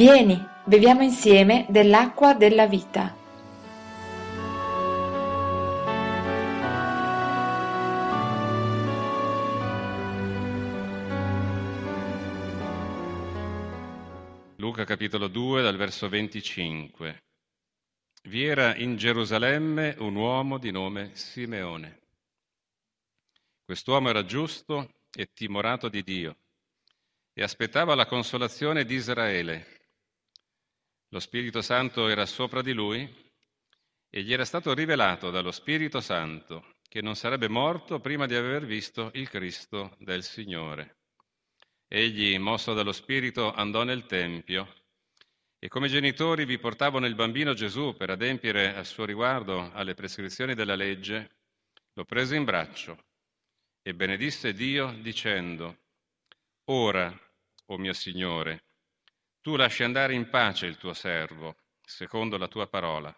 Vieni, beviamo insieme dell'acqua della vita. Luca capitolo 2 dal verso 25. Vi era in Gerusalemme un uomo di nome Simeone. Quest'uomo era giusto e timorato di Dio e aspettava la consolazione di Israele. Lo Spirito Santo era sopra di lui e gli era stato rivelato dallo Spirito Santo che non sarebbe morto prima di aver visto il Cristo del Signore. Egli, mosso dallo Spirito, andò nel Tempio e come genitori vi portavano il bambino Gesù per adempiere a suo riguardo alle prescrizioni della legge, lo prese in braccio e benedisse Dio dicendo, Ora, o mio Signore, tu lasci andare in pace il tuo servo, secondo la tua parola,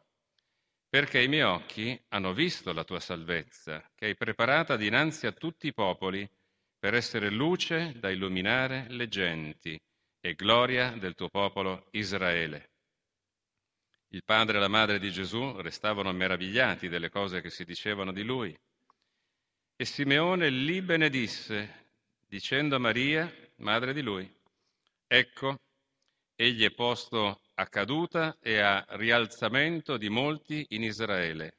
perché i miei occhi hanno visto la tua salvezza, che hai preparata dinanzi a tutti i popoli, per essere luce da illuminare le genti e gloria del tuo popolo Israele. Il padre e la madre di Gesù restavano meravigliati delle cose che si dicevano di lui. E Simeone li benedisse, dicendo a Maria, madre di lui, ecco, egli è posto a caduta e a rialzamento di molti in Israele,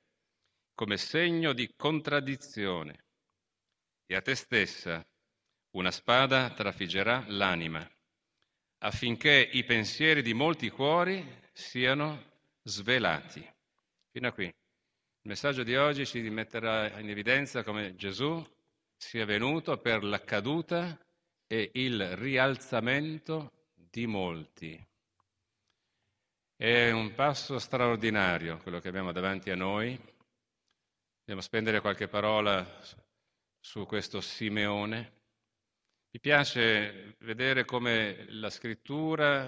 come segno di contraddizione. E a te stessa una spada trafiggerà l'anima, affinché i pensieri di molti cuori siano svelati. Fino a qui. Il messaggio di oggi ci metterà in evidenza come Gesù sia venuto per la caduta e il rialzamento di molti. È un passo straordinario quello che abbiamo davanti a noi. Dobbiamo spendere qualche parola su questo Simeone. Mi piace vedere come la scrittura,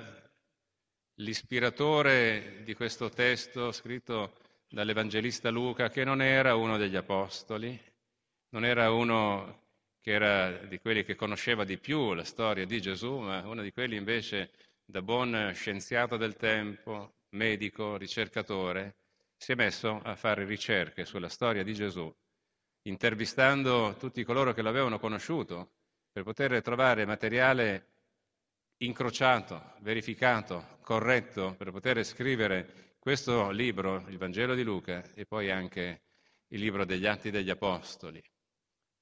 l'ispiratore di questo testo scritto dall'Evangelista Luca, che non era uno degli apostoli, non era uno che era di quelli che conosceva di più la storia di Gesù, ma uno di quelli invece da buon scienziato del tempo, medico, ricercatore, si è messo a fare ricerche sulla storia di Gesù, intervistando tutti coloro che l'avevano conosciuto per poter trovare materiale incrociato, verificato, corretto, per poter scrivere questo libro, il Vangelo di Luca, e poi anche il libro degli Atti degli Apostoli.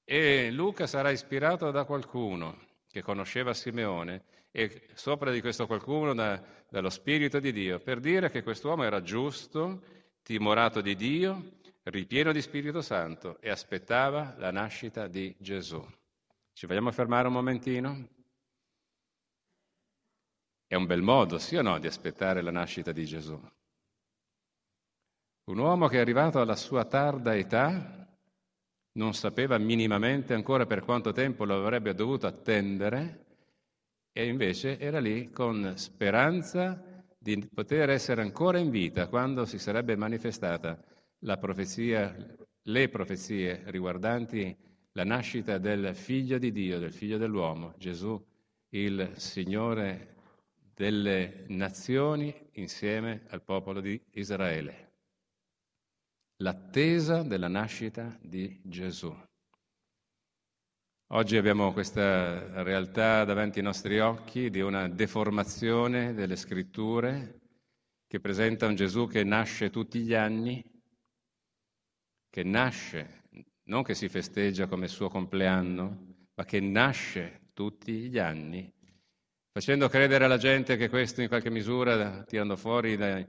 E Luca sarà ispirato da qualcuno che conosceva Simeone e sopra di questo qualcuno da, dallo Spirito di Dio, per dire che quest'uomo era giusto, timorato di Dio, ripieno di Spirito Santo e aspettava la nascita di Gesù. Ci vogliamo fermare un momentino? È un bel modo, sì o no, di aspettare la nascita di Gesù. Un uomo che è arrivato alla sua tarda età non sapeva minimamente ancora per quanto tempo lo avrebbe dovuto attendere e invece era lì con speranza di poter essere ancora in vita quando si sarebbe manifestata la profezia, le profezie riguardanti la nascita del figlio di Dio, del figlio dell'uomo, Gesù, il Signore delle nazioni insieme al popolo di Israele l'attesa della nascita di Gesù. Oggi abbiamo questa realtà davanti ai nostri occhi di una deformazione delle scritture che presenta un Gesù che nasce tutti gli anni, che nasce, non che si festeggia come suo compleanno, ma che nasce tutti gli anni, facendo credere alla gente che questo in qualche misura, tirando fuori dai,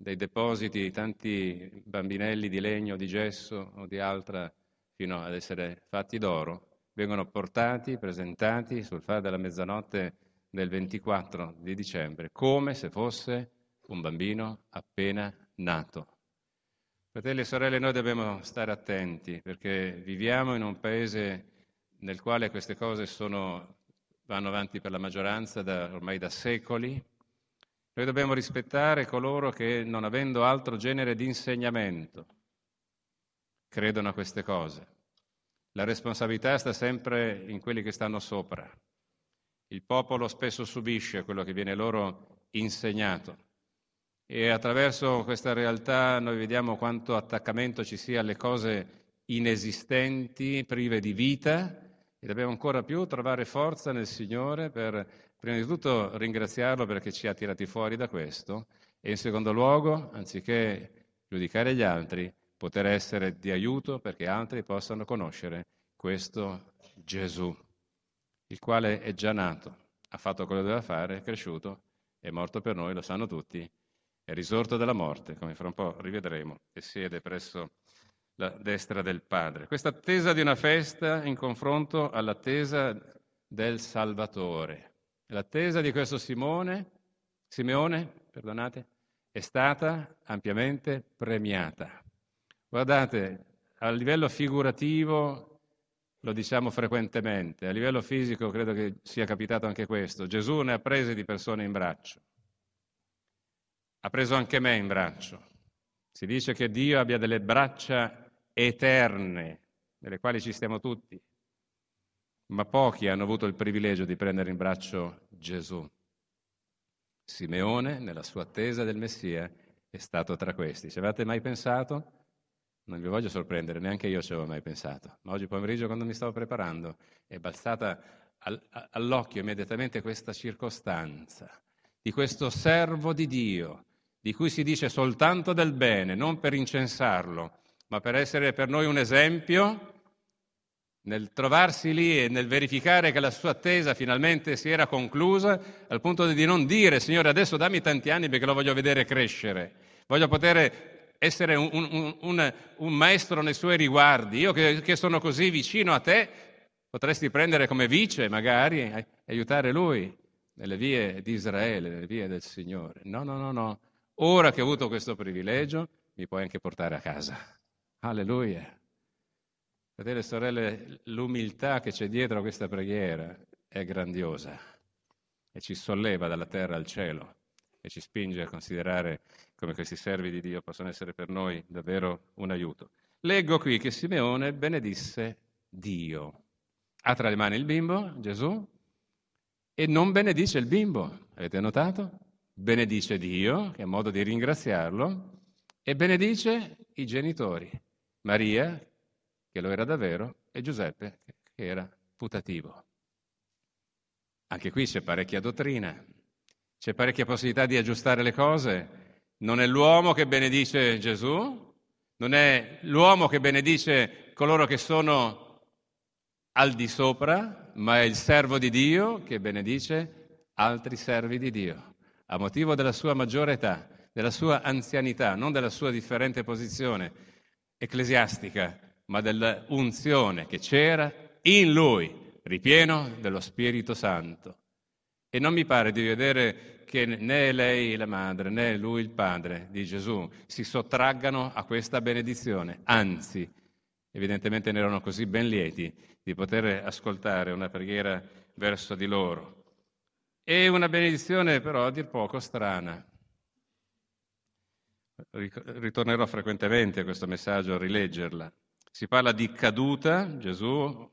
dei depositi tanti bambinelli di legno, di gesso o di altra fino ad essere fatti d'oro, vengono portati, presentati sul fare della mezzanotte del 24 di dicembre, come se fosse un bambino appena nato. Fratelli e sorelle, noi dobbiamo stare attenti perché viviamo in un paese nel quale queste cose sono, vanno avanti per la maggioranza da, ormai da secoli, noi dobbiamo rispettare coloro che, non avendo altro genere di insegnamento, credono a queste cose. La responsabilità sta sempre in quelli che stanno sopra. Il popolo spesso subisce quello che viene loro insegnato. E attraverso questa realtà noi vediamo quanto attaccamento ci sia alle cose inesistenti, prive di vita, e dobbiamo ancora più trovare forza nel Signore per, prima di tutto, ringraziarlo perché ci ha tirati fuori da questo, e in secondo luogo, anziché giudicare gli altri, poter essere di aiuto perché altri possano conoscere questo Gesù, il quale è già nato, ha fatto quello che doveva fare, è cresciuto, è morto per noi, lo sanno tutti, è risorto dalla morte, come fra un po' rivedremo, e siede presso la destra del Padre. Questa attesa di una festa in confronto all'attesa del Salvatore. L'attesa di questo Simone, Simeone, perdonate, è stata ampiamente premiata. Guardate, a livello figurativo lo diciamo frequentemente, a livello fisico credo che sia capitato anche questo. Gesù ne ha prese di persone in braccio, ha preso anche me in braccio. Si dice che Dio abbia delle braccia eterne, nelle quali ci stiamo tutti, ma pochi hanno avuto il privilegio di prendere in braccio Gesù. Simeone, nella sua attesa del Messia, è stato tra questi. Ci avete mai pensato? Non vi voglio sorprendere, neanche io ci avevo mai pensato, ma oggi pomeriggio quando mi stavo preparando è balzata all'occhio immediatamente questa circostanza di questo servo di Dio, di cui si dice soltanto del bene, non per incensarlo, ma per essere per noi un esempio nel trovarsi lì e nel verificare che la sua attesa finalmente si era conclusa, al punto di non dire, Signore, adesso dammi tanti anni perché lo voglio vedere crescere, voglio poter essere un, un, un, un, maestro nei suoi riguardi. Io che, che, sono così vicino a te, potresti prendere come vice magari e aiutare lui nelle vie di Israele, nelle vie del Signore. No, no, no, no. Ora che ho avuto questo privilegio, mi puoi anche portare a casa. Alleluia. Fratelli e sorelle, l'umiltà che c'è dietro a questa preghiera è grandiosa e ci solleva dalla terra al cielo e ci spinge a considerare come questi servi di Dio possono essere per noi davvero un aiuto. Leggo qui che Simeone benedisse Dio. Ha tra le mani il bimbo, Gesù, e non benedice il bimbo. Avete notato? Benedice Dio, che è modo di ringraziarlo, e benedice i genitori, Maria, che lo era davvero, e Giuseppe, che era putativo. Anche qui c'è parecchia dottrina. C'è parecchia possibilità di aggiustare le cose. Non è l'uomo che benedice Gesù, non è l'uomo che benedice coloro che sono al di sopra, ma è il servo di Dio che benedice altri servi di Dio, a motivo della sua maggiore età, della sua anzianità, non della sua differente posizione ecclesiastica, ma dell'unzione che c'era in lui, ripieno dello Spirito Santo. E non mi pare di vedere che né lei la madre né lui il padre di Gesù si sottraggano a questa benedizione, anzi, evidentemente ne erano così ben lieti di poter ascoltare una preghiera verso di loro. E una benedizione però a dir poco strana. Ritornerò frequentemente a questo messaggio a rileggerla. Si parla di caduta, Gesù,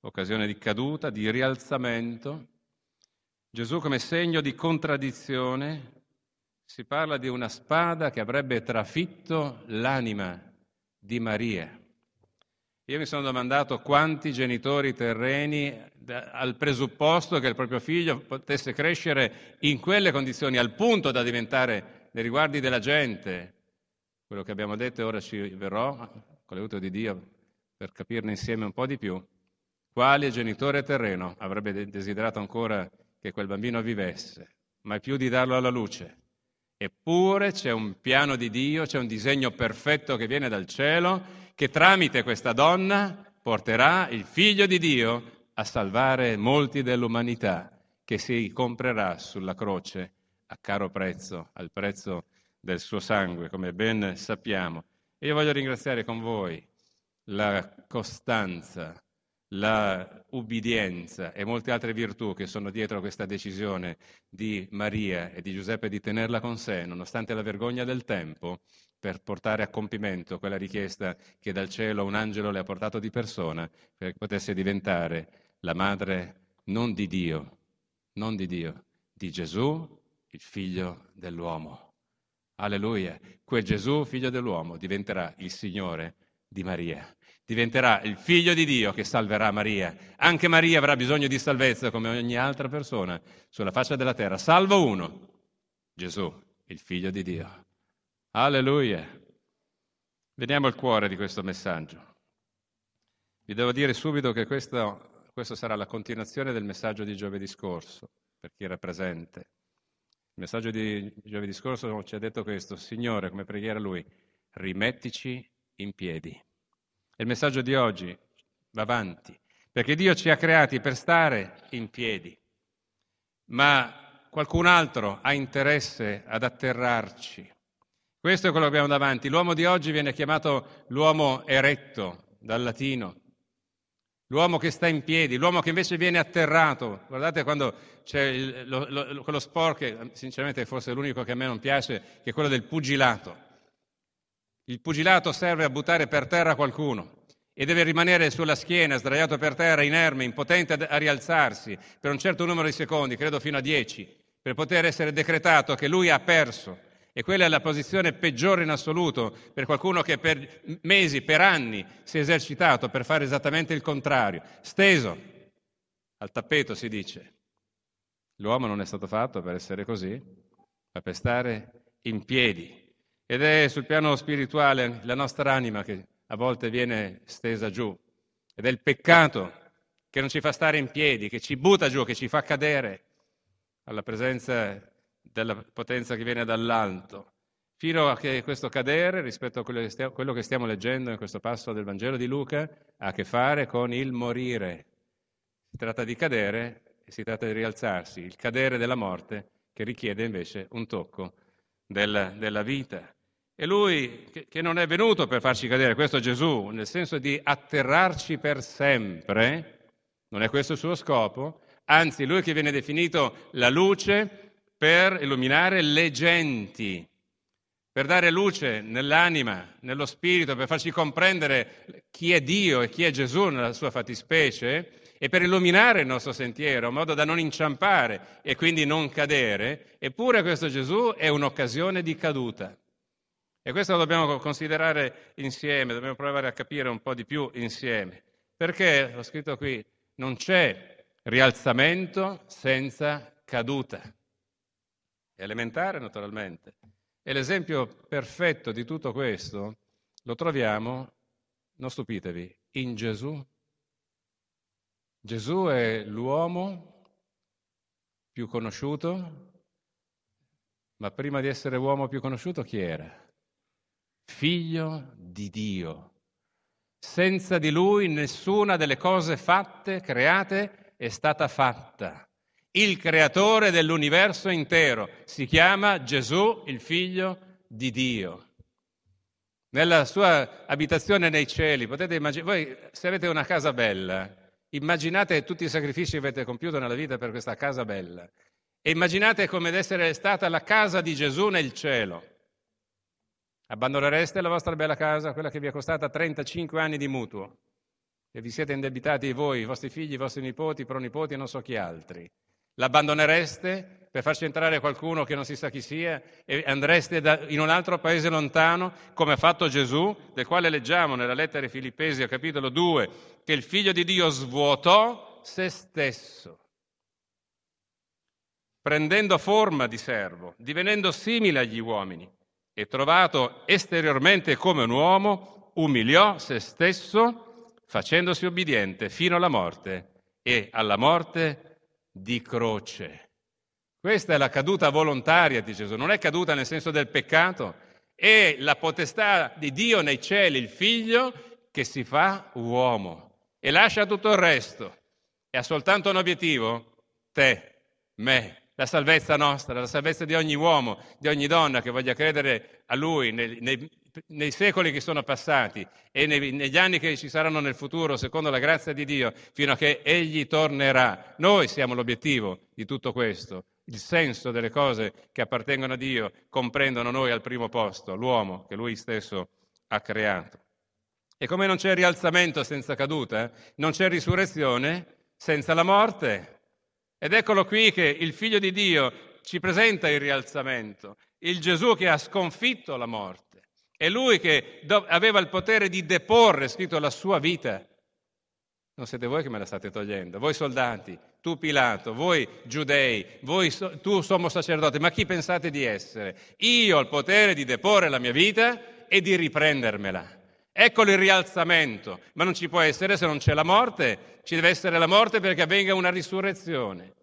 occasione di caduta, di rialzamento Gesù come segno di contraddizione si parla di una spada che avrebbe trafitto l'anima di Maria. Io mi sono domandato quanti genitori terreni, al presupposto che il proprio figlio potesse crescere in quelle condizioni, al punto da diventare, nei riguardi della gente, quello che abbiamo detto e ora ci verrò, con l'aiuto di Dio, per capirne insieme un po' di più, quale genitore terreno avrebbe desiderato ancora che quel bambino vivesse, mai più di darlo alla luce. Eppure c'è un piano di Dio, c'è un disegno perfetto che viene dal cielo, che tramite questa donna porterà il figlio di Dio a salvare molti dell'umanità, che si comprerà sulla croce a caro prezzo, al prezzo del suo sangue, come ben sappiamo. E io voglio ringraziare con voi la costanza, la ubbidienza e molte altre virtù che sono dietro questa decisione di Maria e di Giuseppe di tenerla con sé, nonostante la vergogna del tempo, per portare a compimento quella richiesta che dal cielo un angelo le ha portato di persona, perché potesse diventare la madre non di Dio, non di Dio, di Gesù il figlio dell'uomo. Alleluia. Quel Gesù, figlio dell'uomo, diventerà il Signore di Maria. Diventerà il figlio di Dio che salverà Maria. Anche Maria avrà bisogno di salvezza come ogni altra persona sulla faccia della terra, salvo uno, Gesù, il figlio di Dio. Alleluia. Vediamo il cuore di questo messaggio. Vi devo dire subito che questo sarà la continuazione del messaggio di giovedì scorso, per chi era presente. Il messaggio di giovedì scorso ci ha detto questo, Signore, come preghiera Lui, rimettici in piedi. E il messaggio di oggi va avanti, perché Dio ci ha creati per stare in piedi, ma qualcun altro ha interesse ad atterrarci. Questo è quello che abbiamo davanti. L'uomo di oggi viene chiamato l'uomo eretto, dal latino, l'uomo che sta in piedi, l'uomo che invece viene atterrato. Guardate quando c'è il, lo, lo, quello sport che sinceramente forse è l'unico che a me non piace, che è quello del pugilato. Il pugilato serve a buttare per terra qualcuno e deve rimanere sulla schiena, sdraiato per terra, inerme, impotente a rialzarsi per un certo numero di secondi, credo fino a dieci, per poter essere decretato che lui ha perso. E quella è la posizione peggiore in assoluto per qualcuno che per mesi, per anni si è esercitato per fare esattamente il contrario. Steso al tappeto si dice. L'uomo non è stato fatto per essere così, ma per stare in piedi. Ed è sul piano spirituale la nostra anima che a volte viene stesa giù. Ed è il peccato che non ci fa stare in piedi, che ci butta giù, che ci fa cadere alla presenza della potenza che viene dall'alto, fino a che questo cadere rispetto a quello che, stiamo, leggendo in questo passo del Vangelo di Luca ha a che fare con il morire. Si tratta di cadere e si tratta di rialzarsi, il cadere della morte che richiede invece un tocco del, della vita. E lui che, che non è venuto per farci cadere, questo Gesù, nel senso di atterrarci per sempre, non è questo il suo scopo, anzi lui che viene definito la luce per illuminare le genti, per dare luce nell'anima, nello spirito, per farci comprendere chi è Dio e chi è Gesù nella sua fattispecie e per illuminare il nostro sentiero, in modo da non inciampare e quindi non cadere, eppure questo Gesù è un'occasione di caduta. E questo lo dobbiamo considerare insieme, dobbiamo provare a capire un po' di più insieme. Perché, ho scritto qui, non c'è rialzamento senza caduta. Elementare naturalmente. E l'esempio perfetto di tutto questo lo troviamo, non stupitevi, in Gesù. Gesù è l'uomo più conosciuto, ma prima di essere uomo più conosciuto chi era? Figlio di Dio. Senza di lui nessuna delle cose fatte, create, è stata fatta il creatore dell'universo intero. Si chiama Gesù, il figlio di Dio. Nella sua abitazione nei cieli, potete immaginare, voi se avete una casa bella, immaginate tutti i sacrifici che avete compiuto nella vita per questa casa bella e immaginate come essere stata la casa di Gesù nel cielo. Abbandonereste la vostra bella casa, quella che vi è costata 35 anni di mutuo, e vi siete indebitati voi, i vostri figli, i vostri nipoti, pronipoti e non so chi altri. L'abbandonereste per farci entrare qualcuno che non si sa chi sia e andreste da, in un altro paese lontano, come ha fatto Gesù, del quale leggiamo nella lettera ai Filippesi, a capitolo 2, che il figlio di Dio svuotò se stesso, prendendo forma di servo, divenendo simile agli uomini e trovato esteriormente come un uomo, umiliò se stesso, facendosi obbediente fino alla morte e alla morte di croce. Questa è la caduta volontaria di Gesù, non è caduta nel senso del peccato, è la potestà di Dio nei cieli, il figlio che si fa uomo e lascia tutto il resto e ha soltanto un obiettivo, te, me, la salvezza nostra, la salvezza di ogni uomo, di ogni donna che voglia credere a Lui nei, nei, nei secoli che sono passati e nei, negli anni che ci saranno nel futuro, secondo la grazia di Dio, fino a che Egli tornerà. Noi siamo l'obiettivo di tutto questo. Il senso delle cose che appartengono a Dio comprendono noi al primo posto, l'uomo che Lui stesso ha creato. E come non c'è rialzamento senza caduta, non c'è risurrezione senza la morte. Ed eccolo qui che il Figlio di Dio ci presenta il rialzamento, il Gesù che ha sconfitto la morte. È lui che aveva il potere di deporre, scritto, la sua vita. Non siete voi che me la state togliendo, voi soldati, tu Pilato, voi giudei, voi, tu sommo sacerdote, ma chi pensate di essere? Io ho il potere di deporre la mia vita e di riprendermela. Eccolo il rialzamento, ma non ci può essere se non c'è la morte, ci deve essere la morte perché avvenga una risurrezione.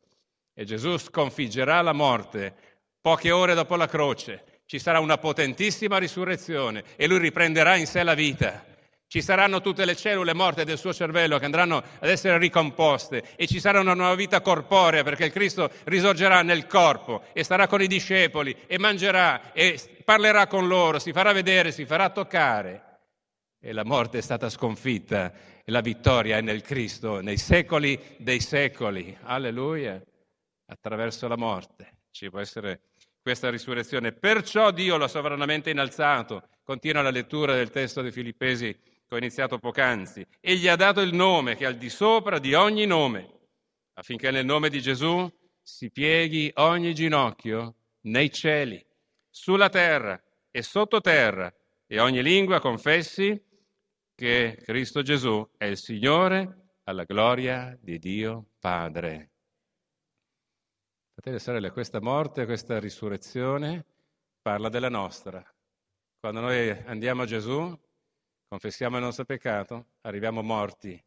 E Gesù sconfiggerà la morte poche ore dopo la croce. Ci sarà una potentissima risurrezione e lui riprenderà in sé la vita. Ci saranno tutte le cellule morte del suo cervello che andranno ad essere ricomposte e ci sarà una nuova vita corporea perché il Cristo risorgerà nel corpo e starà con i discepoli e mangerà e parlerà con loro, si farà vedere, si farà toccare e la morte è stata sconfitta e la vittoria è nel Cristo, nei secoli dei secoli. Alleluia. Attraverso la morte ci può essere questa risurrezione. Perciò Dio l'ha sovranamente innalzato. Continua la lettura del testo dei Filippesi che ho iniziato poc'anzi. E gli ha dato il nome che è al di sopra di ogni nome, affinché nel nome di Gesù si pieghi ogni ginocchio nei cieli, sulla terra e sottoterra, e ogni lingua confessi che Cristo Gesù è il Signore alla gloria di Dio Padre. Fratelli e sorelle, questa morte, questa risurrezione parla della nostra. Quando noi andiamo a Gesù, confessiamo il nostro peccato, arriviamo morti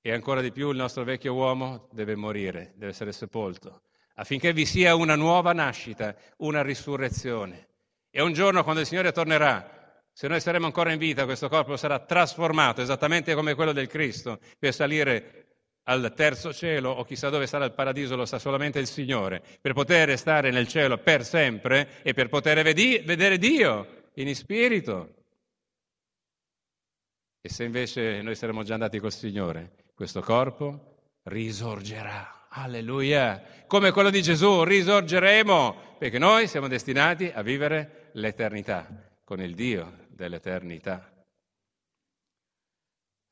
e ancora di più il nostro vecchio uomo deve morire, deve essere sepolto, affinché vi sia una nuova nascita, una risurrezione. E un giorno quando il Signore tornerà, se noi saremo ancora in vita, questo corpo sarà trasformato esattamente come quello del Cristo per salire al terzo cielo o chissà dove sarà il paradiso, lo sa solamente il Signore, per poter stare nel cielo per sempre e per poter vedere Dio in spirito. E se invece noi saremo già andati col Signore, questo corpo risorgerà. Alleluia! Come quello di Gesù, risorgeremo, perché noi siamo destinati a vivere l'eternità con il Dio dell'eternità.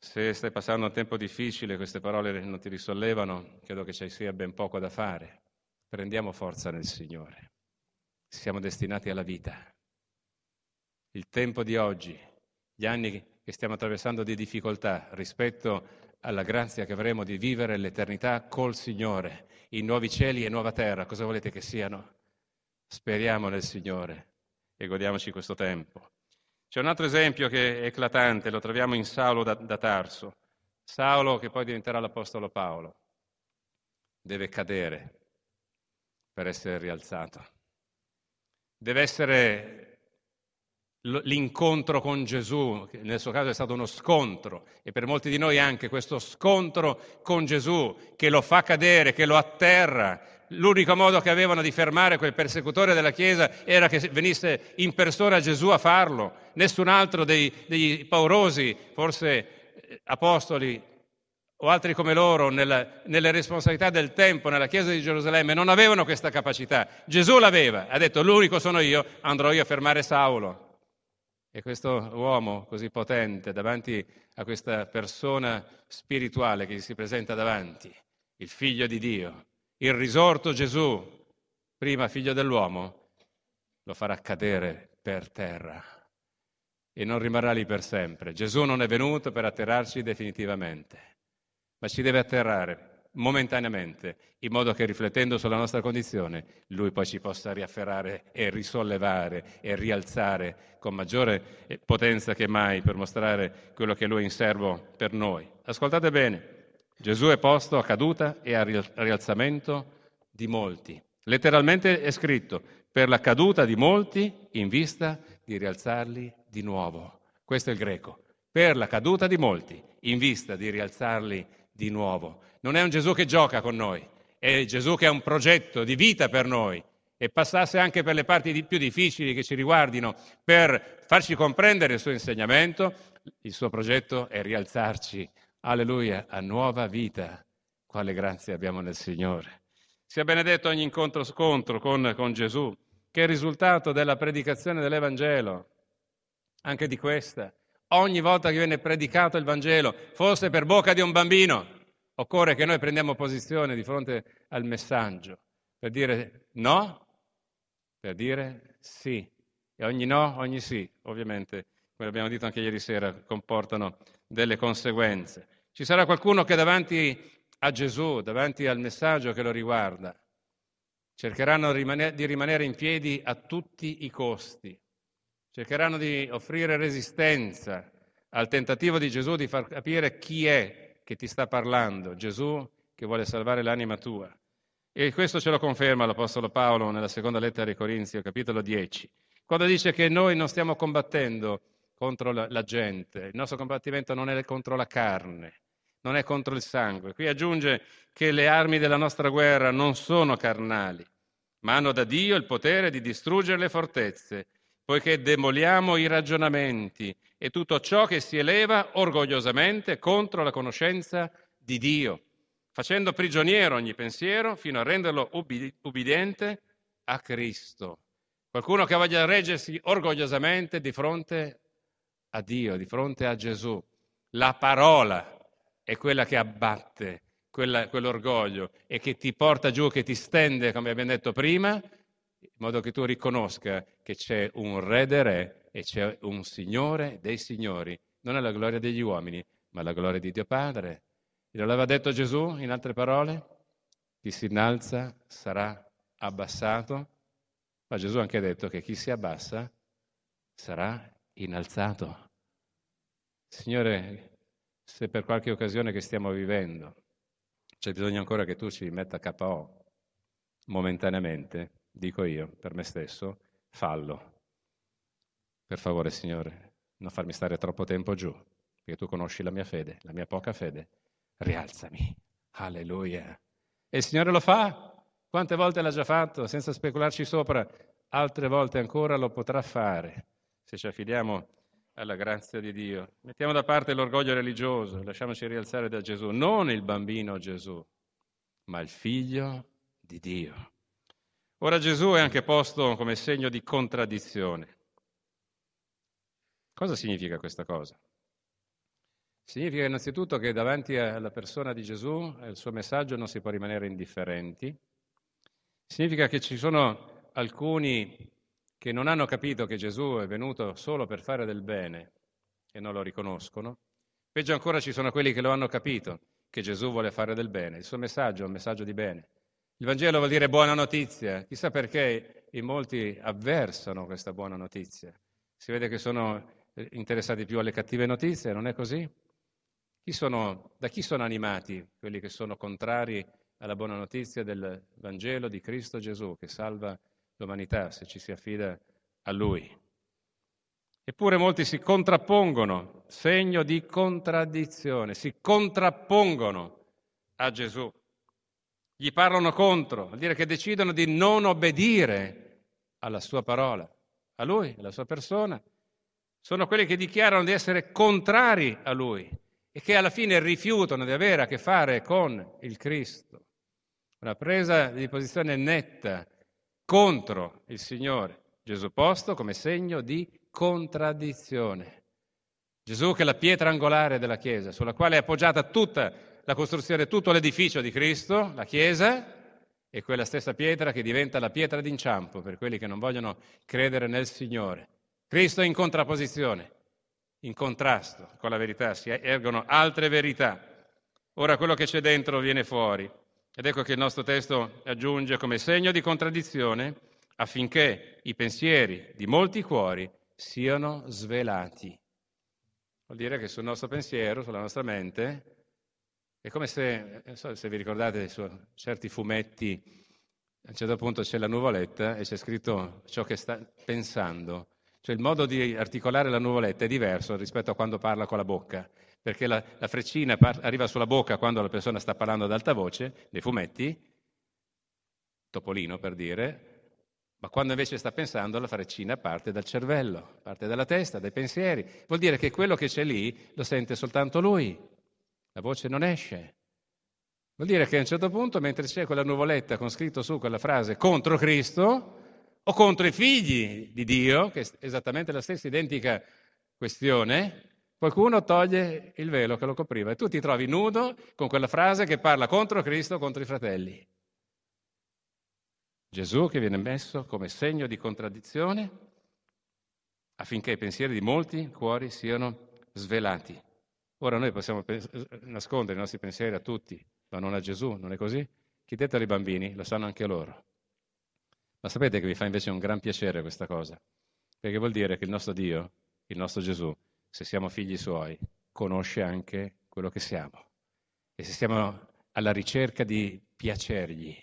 Se stai passando un tempo difficile, queste parole non ti risollevano, credo che ci sia ben poco da fare. Prendiamo forza nel Signore. Siamo destinati alla vita. Il tempo di oggi, gli anni che stiamo attraversando di difficoltà rispetto alla grazia che avremo di vivere l'eternità col Signore, in nuovi cieli e nuova terra, cosa volete che siano? Speriamo nel Signore e godiamoci questo tempo. C'è un altro esempio che è eclatante, lo troviamo in Saulo da, da Tarso. Saulo che poi diventerà l'Apostolo Paolo. Deve cadere per essere rialzato. Deve essere l'incontro con Gesù, che nel suo caso è stato uno scontro, e per molti di noi anche questo scontro con Gesù che lo fa cadere, che lo atterra, L'unico modo che avevano di fermare quel persecutore della Chiesa era che venisse in persona Gesù a farlo. Nessun altro dei, dei paurosi, forse eh, apostoli o altri come loro, nella, nelle responsabilità del tempo nella Chiesa di Gerusalemme, non avevano questa capacità. Gesù l'aveva, ha detto l'unico sono io, andrò io a fermare Saulo. E questo uomo così potente davanti a questa persona spirituale che gli si presenta davanti, il figlio di Dio, il risorto Gesù, prima figlio dell'uomo, lo farà cadere per terra e non rimarrà lì per sempre. Gesù non è venuto per atterrarci definitivamente, ma ci deve atterrare momentaneamente, in modo che riflettendo sulla nostra condizione, Lui poi ci possa riafferrare e risollevare e rialzare con maggiore potenza che mai per mostrare quello che Lui è in serbo per noi. Ascoltate bene. Gesù è posto a caduta e a rialzamento di molti. Letteralmente è scritto, per la caduta di molti in vista di rialzarli di nuovo. Questo è il greco. Per la caduta di molti in vista di rialzarli di nuovo. Non è un Gesù che gioca con noi, è Gesù che ha un progetto di vita per noi e passasse anche per le parti più difficili che ci riguardino per farci comprendere il suo insegnamento, il suo progetto è rialzarci alleluia, a nuova vita. Quale grazia abbiamo nel Signore. Sia benedetto ogni incontro scontro con, con Gesù, che è il risultato della predicazione dell'Evangelo, anche di questa. Ogni volta che viene predicato il Vangelo, forse per bocca di un bambino, occorre che noi prendiamo posizione di fronte al messaggio, per dire no, per dire sì. E ogni no, ogni sì, ovviamente, come abbiamo detto anche ieri sera, comportano delle conseguenze. Ci sarà qualcuno che davanti a Gesù, davanti al messaggio che lo riguarda, cercheranno di rimanere in piedi a tutti i costi, cercheranno di offrire resistenza al tentativo di Gesù di far capire chi è che ti sta parlando, Gesù che vuole salvare l'anima tua. E questo ce lo conferma l'Apostolo Paolo nella seconda lettera ai Corinzi, capitolo 10, quando dice che noi non stiamo combattendo contro la, la gente, il nostro combattimento non è contro la carne, non è contro il sangue. Qui aggiunge che le armi della nostra guerra non sono carnali, ma hanno da Dio il potere di distruggere le fortezze, poiché demoliamo i ragionamenti e tutto ciò che si eleva orgogliosamente contro la conoscenza di Dio, facendo prigioniero ogni pensiero fino a renderlo ubbidiente a Cristo. Qualcuno che voglia reggersi orgogliosamente di fronte a Dio, di fronte a Gesù. La parola è quella che abbatte quella, quell'orgoglio e che ti porta giù, che ti stende, come abbiamo detto prima, in modo che tu riconosca che c'è un re dei re e c'è un signore dei signori. Non è la gloria degli uomini, ma la gloria di Dio Padre. Lo aveva detto Gesù, in altre parole? Chi si innalza sarà abbassato, ma Gesù ha anche detto che chi si abbassa sarà innalzato. Signore, se per qualche occasione che stiamo vivendo c'è bisogno ancora che tu ci metta KO momentaneamente, dico io, per me stesso, fallo. Per favore, Signore, non farmi stare troppo tempo giù, perché tu conosci la mia fede, la mia poca fede. Rialzami. Alleluia. E il Signore lo fa. Quante volte l'ha già fatto, senza specularci sopra, altre volte ancora lo potrà fare, se ci affidiamo alla grazia di Dio. Mettiamo da parte l'orgoglio religioso, lasciamoci rialzare da Gesù, non il bambino Gesù, ma il figlio di Dio. Ora Gesù è anche posto come segno di contraddizione. Cosa significa questa cosa? Significa innanzitutto che davanti alla persona di Gesù e al suo messaggio non si può rimanere indifferenti. Significa che ci sono alcuni che non hanno capito che Gesù è venuto solo per fare del bene e non lo riconoscono. Peggio ancora ci sono quelli che lo hanno capito, che Gesù vuole fare del bene. Il suo messaggio è un messaggio di bene. Il Vangelo vuol dire buona notizia. Chissà perché in molti avversano questa buona notizia. Si vede che sono interessati più alle cattive notizie, non è così? Chi sono, da chi sono animati quelli che sono contrari alla buona notizia del Vangelo di Cristo Gesù che salva l'umanità se ci si affida a Lui. Eppure molti si contrappongono, segno di contraddizione, si contrappongono a Gesù, gli parlano contro, vuol dire che decidono di non obbedire alla sua parola, a Lui, alla sua persona. Sono quelli che dichiarano di essere contrari a Lui e che alla fine rifiutano di avere a che fare con il Cristo. Una presa di posizione netta contro il Signore. Gesù posto come segno di contraddizione. Gesù che è la pietra angolare della Chiesa, sulla quale è appoggiata tutta la costruzione, tutto l'edificio di Cristo, la Chiesa, è quella stessa pietra che diventa la pietra d'inciampo per quelli che non vogliono credere nel Signore. Cristo è in contrapposizione, in contrasto con la verità, si ergono altre verità. Ora quello che c'è dentro viene fuori. Ed ecco che il nostro testo aggiunge come segno di contraddizione affinché i pensieri di molti cuori siano svelati. Vuol dire che sul nostro pensiero, sulla nostra mente, è come se, non so se vi ricordate su certi fumetti, a un certo punto c'è la nuvoletta e c'è scritto ciò che sta pensando. Cioè il modo di articolare la nuvoletta è diverso rispetto a quando parla con la bocca perché la, la freccina par- arriva sulla bocca quando la persona sta parlando ad alta voce, nei fumetti, topolino per dire, ma quando invece sta pensando la freccina parte dal cervello, parte dalla testa, dai pensieri. Vuol dire che quello che c'è lì lo sente soltanto lui, la voce non esce. Vuol dire che a un certo punto, mentre c'è quella nuvoletta con scritto su quella frase contro Cristo o contro i figli di Dio, che è esattamente la stessa identica questione, Qualcuno toglie il velo che lo copriva e tu ti trovi nudo con quella frase che parla contro Cristo, contro i fratelli. Gesù che viene messo come segno di contraddizione affinché i pensieri di molti cuori siano svelati. Ora noi possiamo pens- nascondere i nostri pensieri a tutti, ma non a Gesù, non è così? Chiedetelo ai bambini, lo sanno anche loro. Ma sapete che vi fa invece un gran piacere questa cosa? Perché vuol dire che il nostro Dio, il nostro Gesù, se siamo figli suoi, conosce anche quello che siamo. E se siamo alla ricerca di piacergli,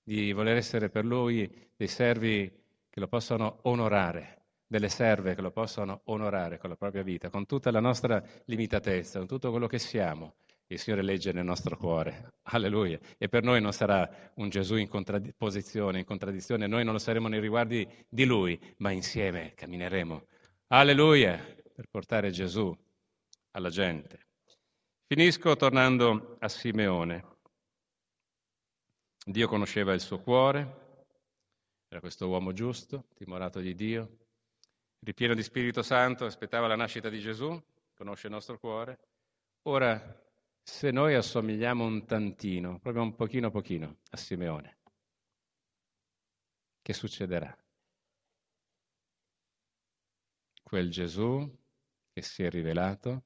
di voler essere per lui dei servi che lo possano onorare, delle serve che lo possano onorare con la propria vita, con tutta la nostra limitatezza, con tutto quello che siamo, il Signore legge nel nostro cuore. Alleluia. E per noi non sarà un Gesù in contraddizione, in contraddizione, noi non lo saremo nei riguardi di Lui, ma insieme cammineremo. Alleluia, per portare Gesù alla gente. Finisco tornando a Simeone. Dio conosceva il suo cuore, era questo uomo giusto, timorato di Dio, ripieno di Spirito Santo, aspettava la nascita di Gesù, conosce il nostro cuore. Ora se noi assomigliamo un tantino, proprio un pochino pochino, a Simeone, che succederà? Quel Gesù che si è rivelato,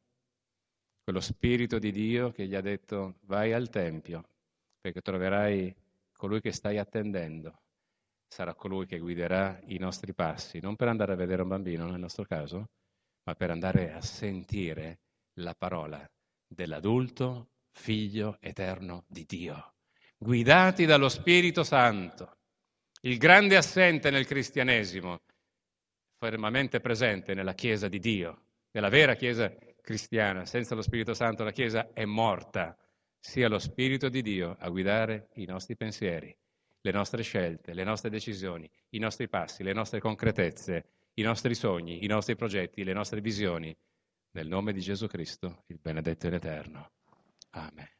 quello Spirito di Dio che gli ha detto vai al Tempio perché troverai colui che stai attendendo, sarà colui che guiderà i nostri passi, non per andare a vedere un bambino nel nostro caso, ma per andare a sentire la parola dell'adulto figlio eterno di Dio, guidati dallo Spirito Santo. Il grande assente nel cristianesimo, fermamente presente nella Chiesa di Dio, nella vera Chiesa cristiana. Senza lo Spirito Santo la Chiesa è morta. Sia lo Spirito di Dio a guidare i nostri pensieri, le nostre scelte, le nostre decisioni, i nostri passi, le nostre concretezze, i nostri sogni, i nostri progetti, le nostre visioni nel nome di Gesù Cristo, il benedetto e l'Eterno. Amen.